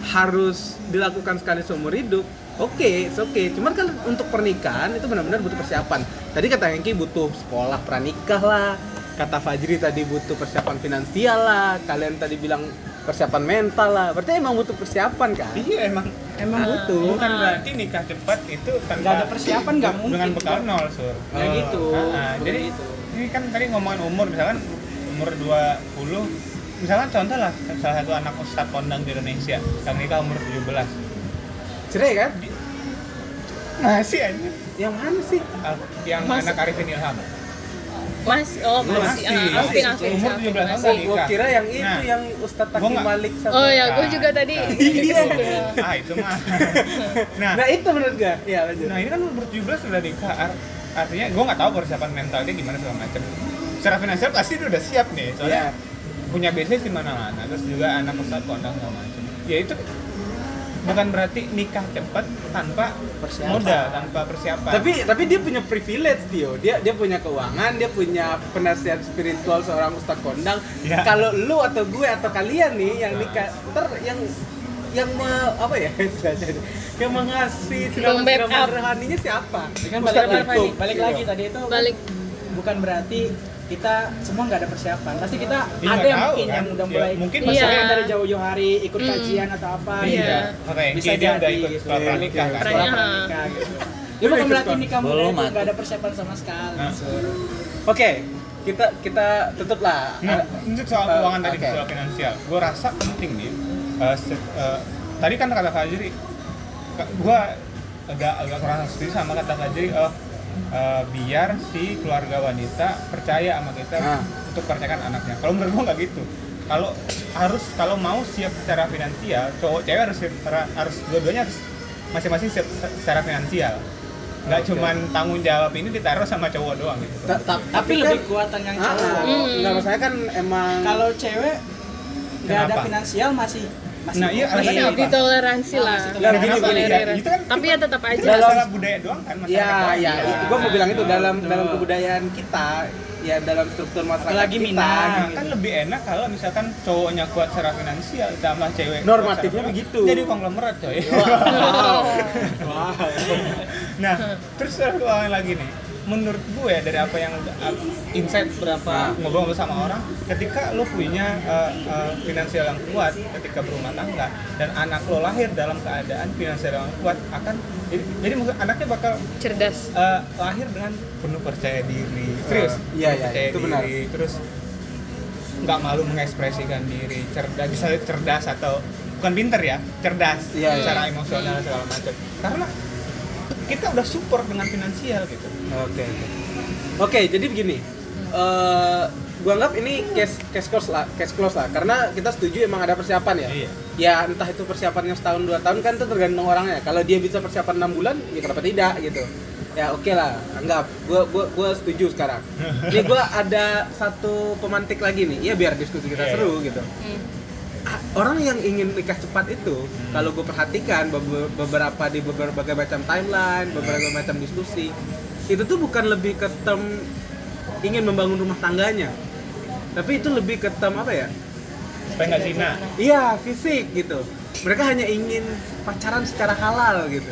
harus dilakukan sekali seumur hidup oke it's oke cuman kan untuk pernikahan itu benar-benar butuh persiapan. Tadi kata Hengki butuh sekolah pranikah lah. Kata Fajri tadi butuh persiapan finansial lah. Kalian tadi bilang persiapan mental lah. Berarti emang butuh persiapan kan? Iya emang. Emang butuh. bukan berarti nikah cepat itu tanpa Nggak ada persiapan, nggak mungkin. dengan bekal nol sur. Ya gitu. Ah, ah. Bukan jadi gitu. ini kan tadi ngomongin umur misalkan umur 20 misalkan contoh lah salah satu anak ustadz kondang di Indonesia yang nikah umur 17 cerai kan masih aja yang mana sih yang Mas- anak Arifin Ilham Mas, oh masih, Masih. ah, Alvin, Alvin, Umur Alvin, 17 tahun masih. kali. gua kira yang itu Nah. yang Ustadz Gua Taki nggak- Malik sama Oh ya, gue Nah. juga tadi Nah. ke situ ya. ah itu mah *laughs* nah nah itu menurut gua ya lanjut Nah ini kan umur 17 sudah nikah Ar- Artinya gue nggak tahu persiapan mentalnya gimana segala macam Secara finansial pasti dia udah siap nih Soalnya Iya. Punya bisnis di mana-mana Terus juga anak ustadz kondang segala macam. Ya itu bukan berarti nikah cepat tanpa Persiapan. modal, tanpa persiapan. Tapi tapi dia punya privilege Tio. Dia dia punya keuangan dia punya penasihat spiritual seorang ustadz kondang. Ya. kalau lu atau gue atau kalian nih yang nikah ter yang yang me- apa ya? *laughs* Yang mengasih siraman rohaninya siapa? Kan balik, balik, balik lagi tadi itu Balik. bukan berarti kita semua nggak ada persiapan pasti kita Ya, ada yang tahu, mungkin kan? yang udah Ya, mulai mungkin misalnya Iya. yang dari jauh-jauh hari ikut Hmm. kajian atau apa Iya. gitu. Oke, bisa dia udah jadi ikut gitu. pranikah iya. kan? pranikah gitu Lu berarti sekolah? nikah muda Belum, itu nggak ada persiapan sama sekali Nah. Sur. oke kita kita tutup lah Nah, untuk soal Eh, keuangan tadi, oke. soal finansial, gue rasa penting nih. eh, eh, tadi kan kata Fajri, gue agak agak kurang setuju sama kata Fajri. eh, eh, biar si keluarga wanita percaya sama kita Ah. untuk percayakan anaknya. Kalau menurut gue nggak gitu. Kalau harus kalau mau siap secara finansial, cowok cewek harus siap secara- harus dua-duanya harus masing-masing siap se- secara finansial. Nggak Oke. cuman tanggung jawab ini ditaruh sama cowok doang gitu. Ta- ta- tapi kan- lebih kuatan yang Ah, cowok ah, Hmm. nggak masalah kan emang kalau cewek nggak ada finansial masih masih Nah, iya, masih- alasannya apa? ditoleransi Ah, lah. Nggak, gini, gini, Ya, Toleran. itu kan Tapi ya tetap aja. Dalam- budaya doang kan masyarakat Ya, ya, Iya. gua mau bilang itu dalam Betul. dalam kebudayaan kita, ya dalam struktur masyarakat Apalagi kita. Minang. Nah, gitu. kan lebih enak kalau misalkan cowoknya kuat secara finansial ditambah cewek Normatifnya begitu. jadi konglomerat coy Wow. *laughs* nah terus keuangan lagi nih menurut gue dari apa yang uh, insight berapa Nah. ngobrol sama orang ketika lo punya uh, uh, finansial yang kuat ketika berumah tangga dan anak lo lahir dalam keadaan finansial yang kuat akan jadi, jadi maksud anaknya bakal Cerdas. uh, lahir dengan penuh percaya diri serius iya, penuh iya, percaya itu benar. diri terus nggak malu mengekspresikan diri cerdas bisa cerdas atau bukan pinter ya cerdas Iya, iya. secara emosional segala macam karena kita udah support dengan finansial gitu Oke oke. Oke, jadi begini. Eh gua anggap ini case case close lah, case close lah karena kita setuju emang ada persiapan ya. Iya. Ya entah itu persiapannya setahun dua tahun kan itu tergantung orangnya. Kalau dia bisa persiapan enam bulan, ya kenapa tidak gitu. Ya oke lah, anggap. Gua gua gua setuju sekarang. *laughs* Ini gua ada satu pemantik lagi nih. Iya biar diskusi kita Iya, seru gitu. Hmm. Ah, Orang yang ingin nikah cepat itu, kalau gue perhatikan be- beberapa di berbagai macam timeline, beberapa macam diskusi, itu tuh bukan lebih ke term ingin membangun rumah tangganya, tapi itu lebih ke term apa ya? supaya nggak zina Iya fisik gitu. Mereka hanya ingin pacaran secara halal gitu.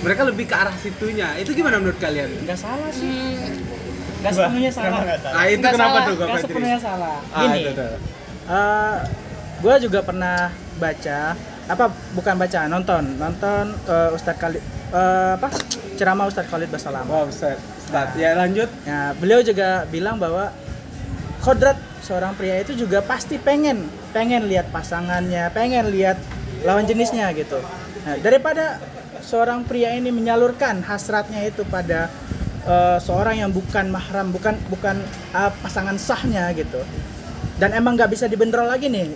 Mereka lebih ke arah situnya. Itu gimana menurut kalian? nggak salah sih Hmm, nggak sepenuhnya salah gua nggak tahu. Ah itu Nggak kenapa salah, tuh nggak Fajri? sepenuhnya salah Ah, gini itu tuh. gue juga pernah baca apa bukan baca nonton nonton uh, Ustadz Khalid eh, apa ceramah Ustadz Khalid Basalam Wow, set. Start. Ya lanjut. Nah, beliau juga bilang bahwa kodrat seorang pria itu juga pasti pengen pengen lihat pasangannya, pengen lihat lawan jenisnya gitu. Nah, daripada seorang pria ini menyalurkan hasratnya itu pada eh, seorang yang bukan mahram, bukan bukan eh, pasangan sahnya gitu. Dan emang nggak bisa dibentrol lagi nih.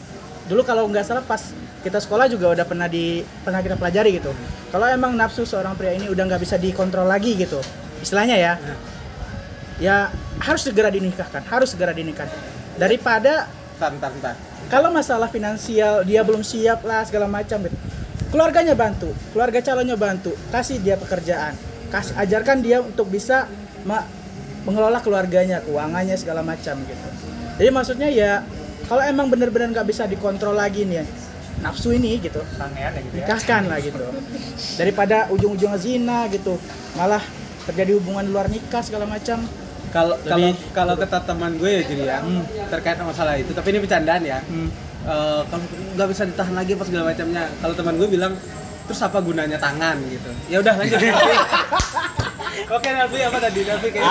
Dulu kalau nggak salah pas kita sekolah juga udah pernah di pernah kita pelajari gitu. Kalau emang nafsu seorang pria ini udah nggak bisa dikontrol lagi gitu, istilahnya ya, ya harus segera dinikahkan, harus segera dinikahkan. Daripada Tar, tar, tar. kalau masalah finansial dia belum siap lah segala macam gitu. Keluarganya bantu, keluarga calonnya bantu, kasih dia pekerjaan, kasih ajarkan dia untuk bisa mengelola keluarganya, keuangannya segala macam gitu. Jadi maksudnya ya kalau emang bener-bener nggak bisa dikontrol lagi nih ya, nafsu ini gitu, sangean ya gitu ya nikahkan lah gitu. Daripada ujung-ujungnya zina gitu, malah terjadi hubungan luar nikah segala macam. Kalau kalau kalau kata teman gue ya jadi ya terkait sama masalah itu, tapi ini bercandaan ya. Hmm. Eh, kalau nggak bisa ditahan lagi pas segala macamnya. Kalau teman gue bilang terus apa gunanya tangan gitu. Ya udah lanjut. *laughs* Oke Nabi apa tadi Nabi kayak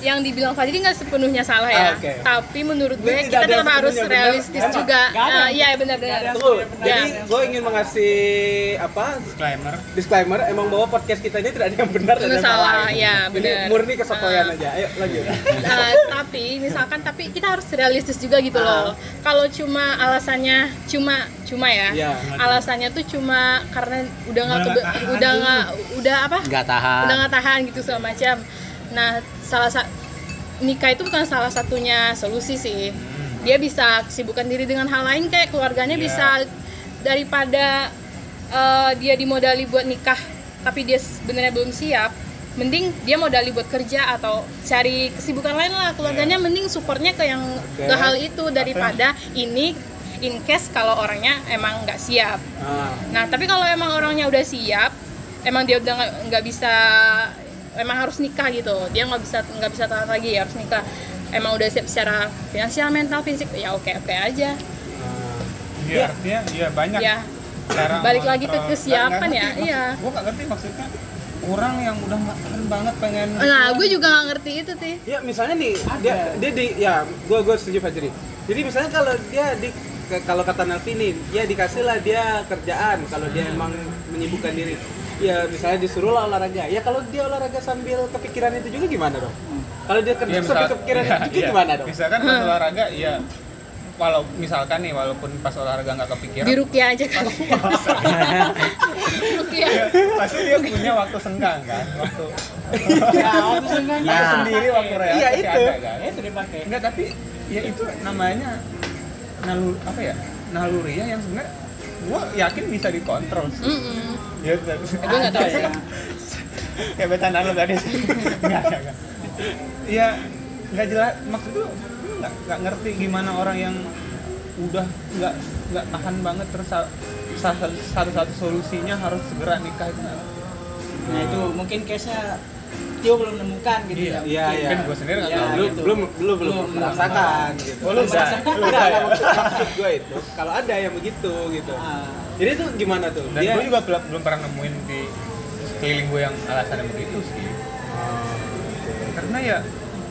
yang dibilang Fajri nggak sepenuhnya salah ya, Ah, oke. tapi menurut gue Ini kita tetap harus realistis juga. Ah, Iya benar-benar. Tunggu, jadi Ya. gue ingin mengasih apa disclaimer disclaimer emang bahwa podcast kita ini tidak ada yang benar dan yang salah. ya, Ini benar. murni kesotoyan Ah. aja. Ayo lanjut. Nah, *laughs* tapi misalkan tapi kita harus realistis juga gitu Ah. loh. Kalau cuma alasannya cuma cuma ya. Iya. Alasannya tuh cuma karena udah nggak Udah nggak udah apa? nggak tahan Udah nggak tahan gitu segala macam. Nah, salah sa- nikah itu bukan salah satunya solusi sih. Dia bisa kesibukan diri dengan hal lain kayak keluarganya Iya. bisa daripada eh, dia dimodali buat nikah tapi dia sebenarnya belum siap mending dia modali buat kerja atau cari kesibukan lain lah keluarganya mending supportnya ke yang Oke. ke hal itu daripada ini in case kalau orangnya emang nggak siap. Ah. nah tapi kalau emang orangnya udah siap emang dia udah nggak- bisa emang harus nikah gitu. Dia nggak bisa nggak bisa tahan lagi harus nikah. Emang udah siap secara finansial mental fisik ya oke oke aja Iya, artinya iya banyak ya. cara Balik lagi ke ngontrol. kesiapan ya, iya. Gua nggak ngerti maksudnya. Orang yang udah nggak tahan banget pengen nah gue juga nggak ngerti itu sih Ya misalnya nih dia dia di ya gua gua setuju Fajri. Jadi misalnya kalau dia di kalau kata Nelvi nih, ya dikasih lah dia kerjaan kalau dia emang menyibukkan diri. Ya misalnya disuruh lah olahraga. Ya kalau dia olahraga sambil kepikiran itu juga gimana dong? Kalau dia kerja Iya, sambil kepikiran iya, itu juga iya. gimana dong? Misalkan pas olahraga, iya walau misalkan nih walaupun pas olahraga nggak kepikiran di rukia aja kali *laughs* rukia pasti dia punya waktu senggang kan waktu Ya, waktu senggang waktu Nah. sendiri waktu rehat Iya, pasti itu. ada kan itu dipakai. enggak tapi ya itu namanya nalur apa ya naluriah yang sebenarnya gua yakin bisa dikontrol sih. Mm-mm. ya tapi gue nggak tahu sih kayak bercanda lo tadi. *laughs* Sih enggak enggak ya nggak jelas maksud tuh lu nggak nggak ngerti gimana orang yang udah nggak nggak tahan banget terus sa- sa- satu-satu solusinya harus segera nikah itu nggak- Nah itu mungkin case-nya Tio belum nemukan gitu Iya. ya. Iya, iya. mungkin gue sendiri nggak Iya, tahu belum, gitu. belum belum belum Belum, merasakan gitu. Oh, lu udah? Merasakan? Enggak, enggak, maksud, gue itu kalau ada yang begitu gitu. Ah, Jadi itu gimana tuh? dan Dia gue juga belum belum pernah nemuin di sekeliling gue yang alasannya begitu sih karena ya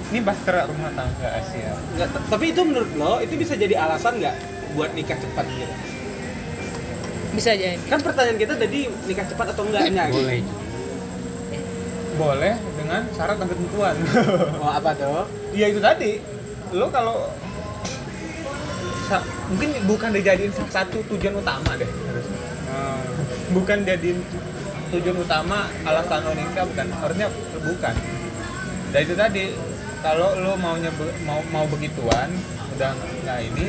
ini bahtera rumah tangga Asia tapi itu menurut lo itu bisa jadi alasan nggak buat nikah cepat gitu? bisa jadi Kan pertanyaan kita tadi nikah cepat atau enggaknya? gitu. Boleh dengan syarat dan ketentuan *laughs* Oh apa tuh? Iya itu tadi. Lo kalau mungkin bukan dijadiin satu tujuan utama deh harusnya. Bukan jadiin tujuan utama alasan lo nikah bukan. Harusnya bukan. Dan itu tadi kalau lo maunya be- mau mau begituan udah nggak ini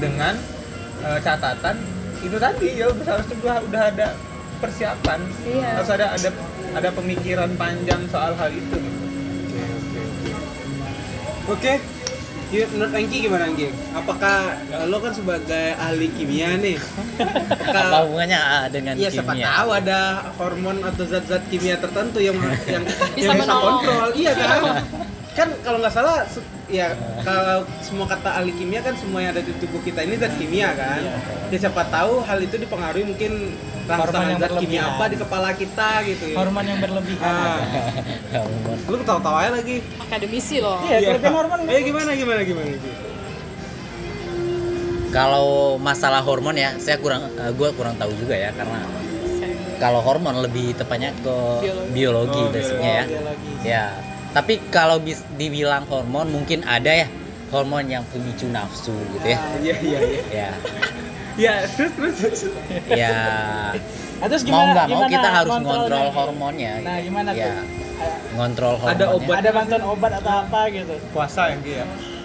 dengan eh, catatan itu tadi ya harus udah udah ada persiapan. Iya. harus ada ada ada pemikiran panjang soal hal itu gitu. Oke. Yuk, menurut Angki gimana Angki? Apakah eh, lo kan sebagai ahli kimia nih? *laughs* apa Apakah hubungannya ah, dengan Iya siapa kimia tahu ada hormon atau zat-zat kimia tertentu yang *laughs* yang Bisa yang bisa kontrol. Iya kan? *laughs* kan kalau nggak salah ya kalau semua kata ahli kimia kan semua yang ada di tubuh kita ini zat kimia kan. Ya siapa tahu hal itu dipengaruhi mungkin yang zat kimia apa di kepala kita gitu ya. hormon yang berlebihan Ah, *laughs* Hormon. lu ketawa-tawa aja lagi. akademisi loh iya kelebihan hormon Eh gimana gimana gimana Ki? kalau masalah hormon ya saya kurang gue kurang tahu juga ya karena kalau hormon lebih tepatnya ke biologi, Oh, basicnya ya biologi. ya tapi kalau bis dibilang hormon mungkin ada ya hormon yang pemicu nafsu gitu ya Iya iya iya. ya Ya terus terus. terus. ya Nah, terus mau gimana, nggak mau kita harus ngontrol hormonnya Nah, gimana ya tuh? ngontrol hormonnya Ada obat. Ada bantuan obat atau apa gitu? puasa yang dia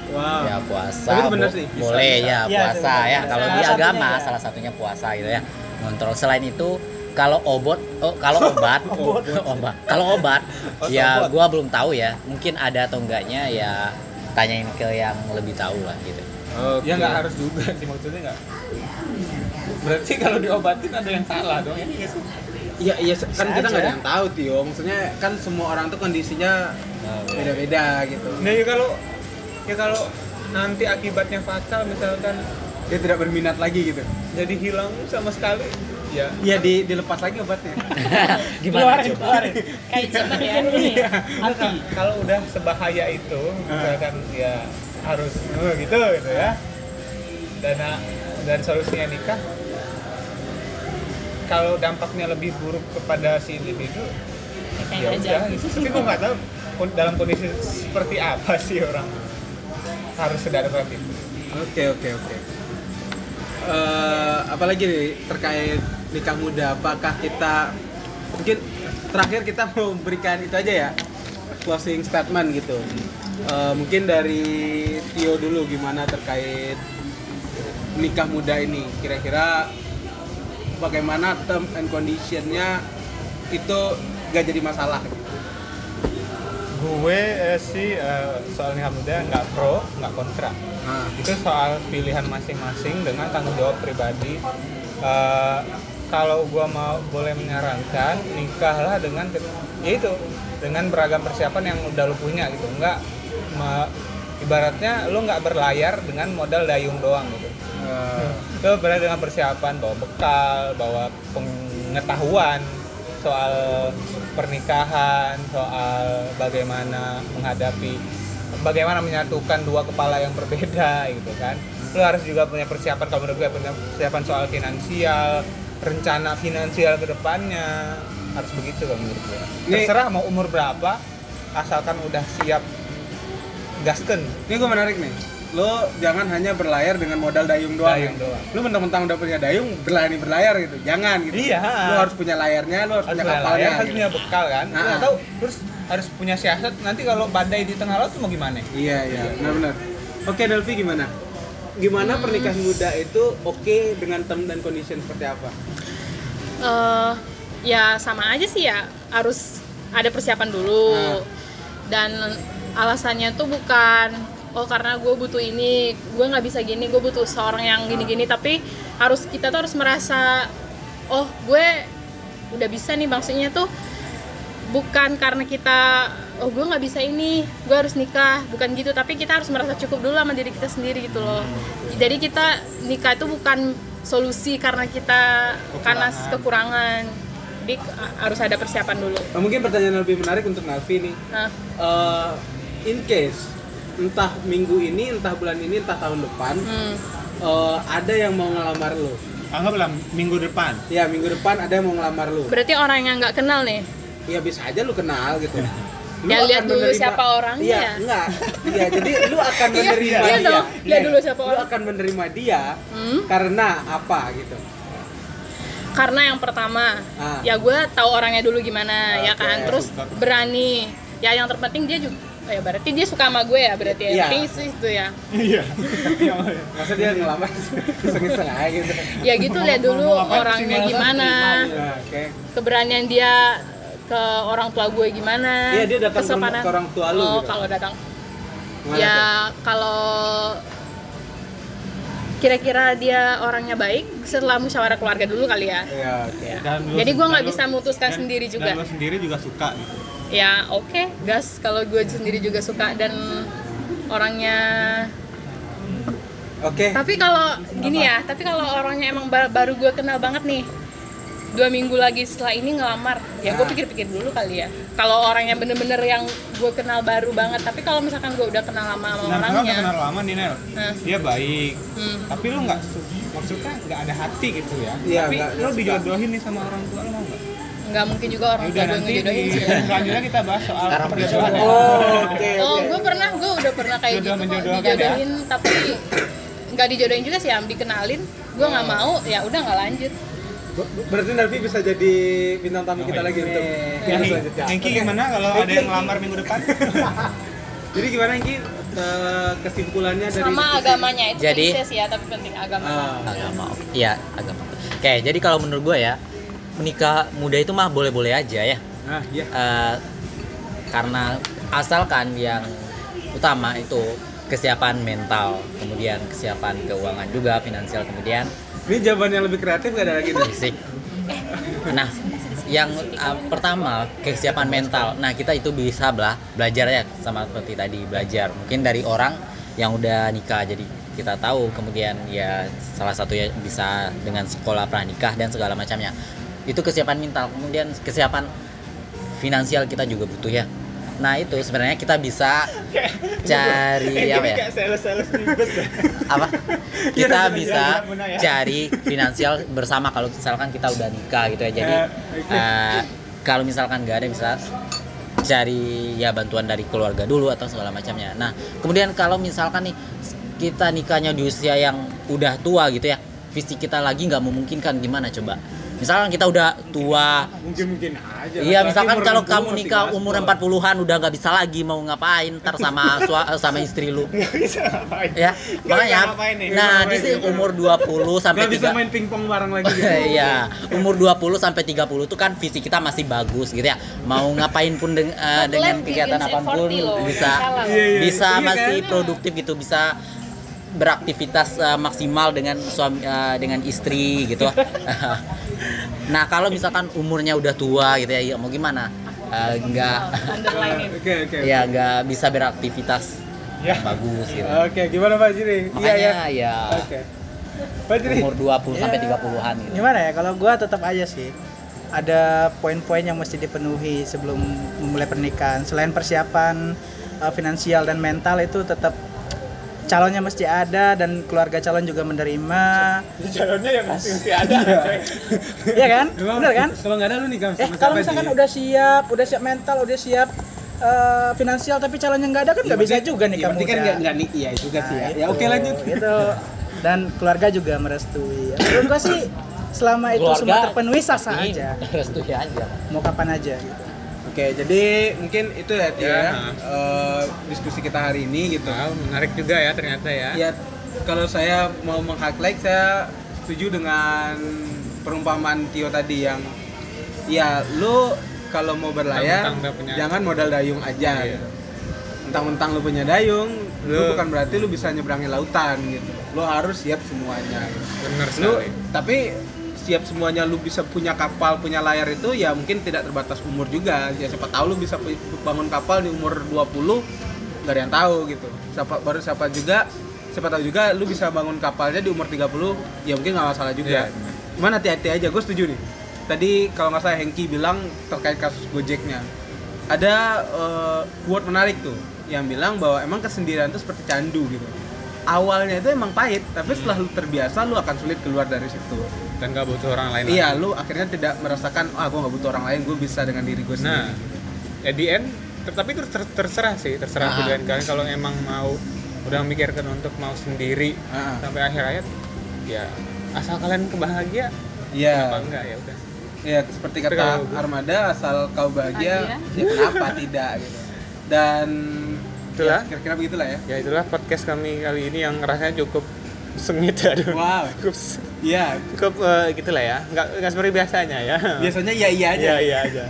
Wow. ya puasa Tapi itu bo- sih, bisa, boleh bisa. ya Iya, puasa ya kalau di agama ya. salah satunya puasa gitu ya ngontrol selain itu kalau obat oh kalau *laughs* obat obat kalau obat Oh, ya obat. gua belum tahu ya mungkin ada atau enggaknya ya tanyain ke yang lebih tahu lah gitu Oke. ya nggak harus juga sih maksudnya nggak berarti kalau diobatin ada yang salah dong ya nggak sih Iya iya kan kita nggak ada yang tahu Tio. Maksudnya kan semua orang tuh kondisinya beda-beda gitu. nah ya kalau ya kalau nanti akibatnya fatal misalkan Dia tidak berminat lagi gitu. jadi hilang sama sekali ya Iya di dilepas lagi obatnya. *laughs* gimana Keluarin, coba? keluarin. kayak cepat ya. *laughs* Ini Nah, kalau udah sebahaya itu misalkan ya harus eh, gitu gitu ya. Dan dan solusinya nikah. Kalau dampaknya lebih buruk kepada si individu ya aja. udah. Tapi gue nggak tahu dalam kondisi seperti apa sih orang harus sedarurat itu. Oke oke oke. Eh, apalagi nih terkait nikah muda? Apakah kita mungkin terakhir kita *laughs* mau berikan itu aja ya closing statement gitu. Eh, mungkin dari Tio dulu gimana terkait nikah muda ini? Kira-kira bagaimana term and conditionnya itu gak jadi masalah? gue eh, sih eh, soal nikah muda nggak pro nggak kontra Nah, itu soal pilihan masing-masing dengan tanggung jawab pribadi Eh, kalau gua mau boleh menyarankan nikahlah dengan ya itu dengan beragam persiapan yang udah lu punya gitu. Nggak me- ibaratnya lu nggak berlayar dengan modal dayung doang gitu. Eh, lu berlayar dengan persiapan bawa bekal bawa pengetahuan soal pernikahan soal bagaimana menghadapi bagaimana menyatukan dua kepala yang berbeda *laughs* gitu kan. Lu harus juga punya persiapan kalau menurut gue punya persiapan soal finansial rencana finansial ke depannya harus begitu kalau menurut gue terserah mau umur berapa asalkan udah siap gasken Ini gue menarik nih. Lo jangan hanya berlayar dengan modal dayung doang. Dayung ya. doang. Lo mentang-mentang udah punya dayung, berlayar berlayar gitu. Jangan gitu. Iya. Lo harus punya layarnya, lo harus, harus punya kapalnya. layar, harus gitu. punya bekal kan Ah. nggak tahu terus harus punya siasat nanti kalau badai di tengah laut tuh mau gimana Iya, iya. Benar-benar. Oke, Delvi gimana? Gimana pernikahan muda itu oke dengan term dan condition seperti apa? Eh, ya sama aja sih ya harus ada persiapan dulu Nah. dan alasannya tuh bukan oh karena gue butuh ini gue nggak bisa gini gue butuh seorang yang gini-gini tapi harus kita tuh harus merasa oh gue udah bisa nih maksudnya tuh bukan karena kita oh gue nggak bisa ini gue harus nikah bukan gitu tapi kita harus merasa cukup dulu sama diri kita sendiri gitu loh jadi kita nikah itu bukan solusi karena kita karena kekurangan jadi harus ada persiapan dulu Nah, mungkin pertanyaan yang lebih menarik untuk Nalvi nih. nah Eh, in case entah minggu ini entah bulan ini entah tahun depan Hmm. eh, ada yang mau ngelamar lu Anggaplah minggu depan. ya minggu depan ada yang mau ngelamar lu Berarti orang yang nggak kenal nih. Ya bisa aja lu kenal gitu Lu Ya, lihat dulu siapa orangnya iya ya. enggak iya jadi lu akan *laughs* Iya, menerima iya dia dong. Lihat dulu siapa lu orang. akan menerima dia Hmm. karena apa gitu Karena yang pertama, Ah. ya gue tahu orangnya dulu gimana, ya Oke, kan. Terus berani. Ya yang terpenting dia juga oh ya berarti dia suka sama gue ya berarti ya. Iya. Penting sih itu ya. Iya. *laughs* masa dia ngelamar iseng-iseng aja gitu Ya gitu lihat dulu orangnya gimana. Oke keberanian dia ke orang tua gue gimana Iya, dia datang ke rumah- kesopanan. ke orang tua lu oh gitu. kalau datang Gimana ya kalau kira-kira dia orangnya baik setelah musyawarah keluarga dulu kali ya Iya, oke. Dan lu- Jadi gua nggak bisa memutuskan dan- sendiri juga. Dan lu sendiri juga suka gitu. ya oke gas kalau gue sendiri juga suka dan orangnya Oke. tapi kalau gini ya tapi kalau orangnya emang ba- baru gue kenal banget nih dua minggu lagi setelah ini ngelamar ya gue Nah. pikir-pikir dulu kali ya kalau orangnya bener-bener yang gue kenal baru banget tapi kalau misalkan gue udah kenal lama sama Nah, orangnya kenal lama nih Nel, Nah. dia baik. hmm, Tapi lu nggak su- maksudnya nggak ada hati gitu ya. Iya, Tapi nggak- lu dijodohin nih sama orang tua lu mau nggak? nggak mungkin juga orang Ya tua gue nanti ngejodohin sih ya. *laughs* selanjutnya kita bahas soal Sekarang perjodohan. ya. Oh, oke. Oh, oke. gue pernah, gue udah pernah kayak Jodoh gitu kok menjodohkan dijodohin, tapi nggak dijodohin juga sih, am dikenalin, gue nggak Oh. mau, ya udah nggak lanjut. Ber- Berarti Nelvi bisa jadi bintang tamu kita lagi untuk Ya, yang selanjutnya. Hengki Oke. gimana kalau ada yang lamar minggu depan? *laughs* Jadi gimana Hengki Eh, kesimpulannya dari Sama agamanya itu Jadi- klise sih ya, tapi penting agama. Ah, agama iya agama oke jadi kalau menurut gue ya menikah muda itu mah boleh-boleh aja ya Nah, iya. Eh, karena asalkan yang utama itu kesiapan mental kemudian kesiapan keuangan juga finansial kemudian Ini jawaban yang lebih kreatif gak ada lagi nih? fisik nah yang uh, pertama kesiapan mental. Nah kita itu bisa belah belajar ya sama seperti tadi belajar. Mungkin dari orang yang udah nikah jadi kita tahu kemudian ya salah satu ya bisa dengan sekolah pranikah dan segala macamnya. Itu kesiapan mental. Kemudian kesiapan finansial kita juga butuh ya nah itu sebenarnya kita bisa *laughs* cari apa ya? di bus ya. apa? *laughs* Kita Iya, bisa iya, benar ya. cari finansial bersama kalau misalkan kita udah nikah gitu ya. Jadi eh, kalau misalkan nggak ada bisa cari ya bantuan dari keluarga dulu atau segala macamnya. Nah kemudian kalau misalkan nih kita nikahnya di usia yang udah tua gitu ya fisik kita lagi nggak memungkinkan gimana coba misalkan kita udah tua Mungkin-mungkin aja. Iya, misalkan kalau 60 kamu nikah umur 40-an udah nggak bisa lagi mau ngapain ntar sama *laughs* sama istri lu. Bisa ngapain? Ya, Nggak makanya bisa ngapain nih? nah Nggak di sini ngapain. umur 20 sampai Gak bisa 3 main pingpong bareng lagi gitu. *laughs* Iya, umur 20 sampai 30 tuh kan fisik kita masih bagus gitu ya. Mau ngapain pun deng- eh, dengan kegiatan apa pun 40 loh, bisa. Iya, iya. bisa Iya masih kan? produktif gitu, bisa beraktivitas eh, maksimal dengan suami eh, dengan istri gitu. *laughs* nah, kalau misalkan umurnya udah tua gitu ya, ya mau gimana? Eh, nggak ya *laughs* nggak bisa beraktivitas Ya. bagus gitu. Oke, gimana Pak Jiri? Iya, Makanya ya Oke. Pak Jiri. umur 20 sampai Ya. 30-an gitu. Gimana ya kalau gua tetap aja sih ada poin-poin yang mesti dipenuhi sebelum memulai pernikahan. Selain persiapan uh, finansial dan mental itu tetap calonnya mesti ada dan keluarga calon juga menerima. Calonnya yang masih mesti ada. coy. Iya kan? Emang, Bener kan? Kalau nggak ada lu nikah Eh kalau misalkan Ji? udah siap, udah siap mental, udah siap uh, finansial tapi calonnya nggak ada kan nggak Iya, bisa juga iya, nikah berarti muda. kan nggak nggak nih iya juga sih ya. Nah, Ya oke itu, lanjut. Itu dan keluarga juga merestui. Menurut gua sih selama itu semua terpenuhi sah-sah ini aja. *laughs* restu ya aja. Mau kapan aja gitu. Oke, jadi mungkin itu ya, Tia, Ya. ya. Eh, diskusi kita hari ini gitu. Wow, menarik juga ya ternyata ya. Ya, kalau saya mau meng-highlight saya setuju dengan perumpamaan Tio tadi yang ya lu kalau mau berlayar jangan modal dayung aja Iya. Mentang-mentang lu punya dayung, lu, Lu- bukan berarti lu bisa nyeberangi lautan gitu. Lu harus siap semuanya. gitu. Bener Lu sekali. tapi siap semuanya lu bisa punya kapal, punya layar itu ya mungkin tidak terbatas umur juga. Ya siapa tahu lu bisa bangun kapal di umur 20 gak ada yang tahu gitu. Siapa baru siapa juga siapa tahu juga lu bisa bangun kapalnya di umur 30 ya mungkin nggak masalah juga. Iya. Cuman hati-hati aja, gue setuju nih. Tadi kalau nggak salah Hengki bilang terkait kasus Gojeknya. Ada eh, quote menarik tuh. yang bilang bahwa emang kesendirian itu seperti candu gitu awalnya itu emang pahit tapi setelah lu terbiasa lu akan sulit keluar dari situ dan gak butuh orang lain iya lagi. lu akhirnya tidak merasakan ah gue nggak butuh orang lain gue bisa dengan diri gue nah sendiri at the end ter- tapi itu ter- terserah sih terserah Ah. pilihan kalian kalau emang mau udah memikirkan untuk mau sendiri Ah. sampai akhir hayat ya asal kalian kebahagia iya apa enggak ya udah Ya seperti kata Armada asal kau bahagia, Bahagia. ya kenapa tidak gitu. Dan Itulah. ya, kira-kira begitulah ya. ya itulah podcast kami kali ini yang rasanya cukup sengit *laughs* aduh Wow. cukup Iya, cukup eh, gitulah ya nggak nggak seperti biasanya ya *laughs* biasanya iya iya aja. iya iya aja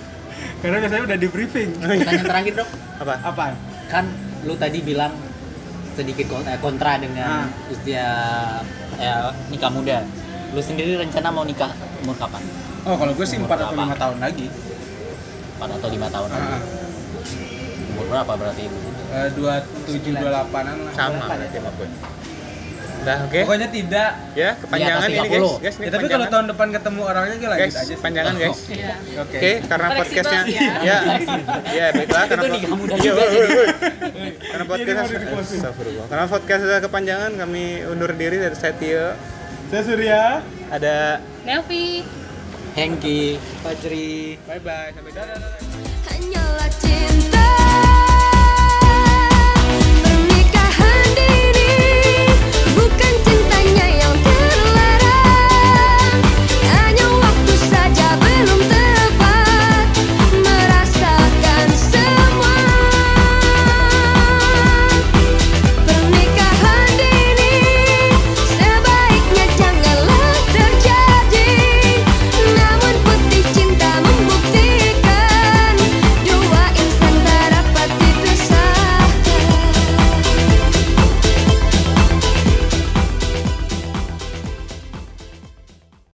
*laughs* Karena biasanya udah di briefing. Pertanyaan terakhir dok, apa Apa? kan lu tadi bilang sedikit eh, kontra dengan Ah. usia eh, nikah muda. Lu sendiri rencana mau nikah umur kapan? Oh, kalau gue sih Umur 4 atau? 5 tahun lagi. 4 atau 5 tahun lagi? Umur berapa berarti itu? eh, 27 28-an lah. sama berarti sama gue udah oke Pokoknya tidak. ya kepanjangan Di ini guys 30. guys ini Ya, tapi kalau tahun depan ketemu orangnya gue lanjut guys aja sih. panjangan guys Iya. Oke. Oke, karena podcastnya, ya. ya, ya baiklah karena Itu nikah po- muda Iya, juga karena podcast. Astagfirullah. karena podcast sudah kepanjangan, kami undur diri dari saya Tio, Saya Surya. ada Nelvi Hengki. Fajri. Bye bye. Sampai. Hanyalah cinta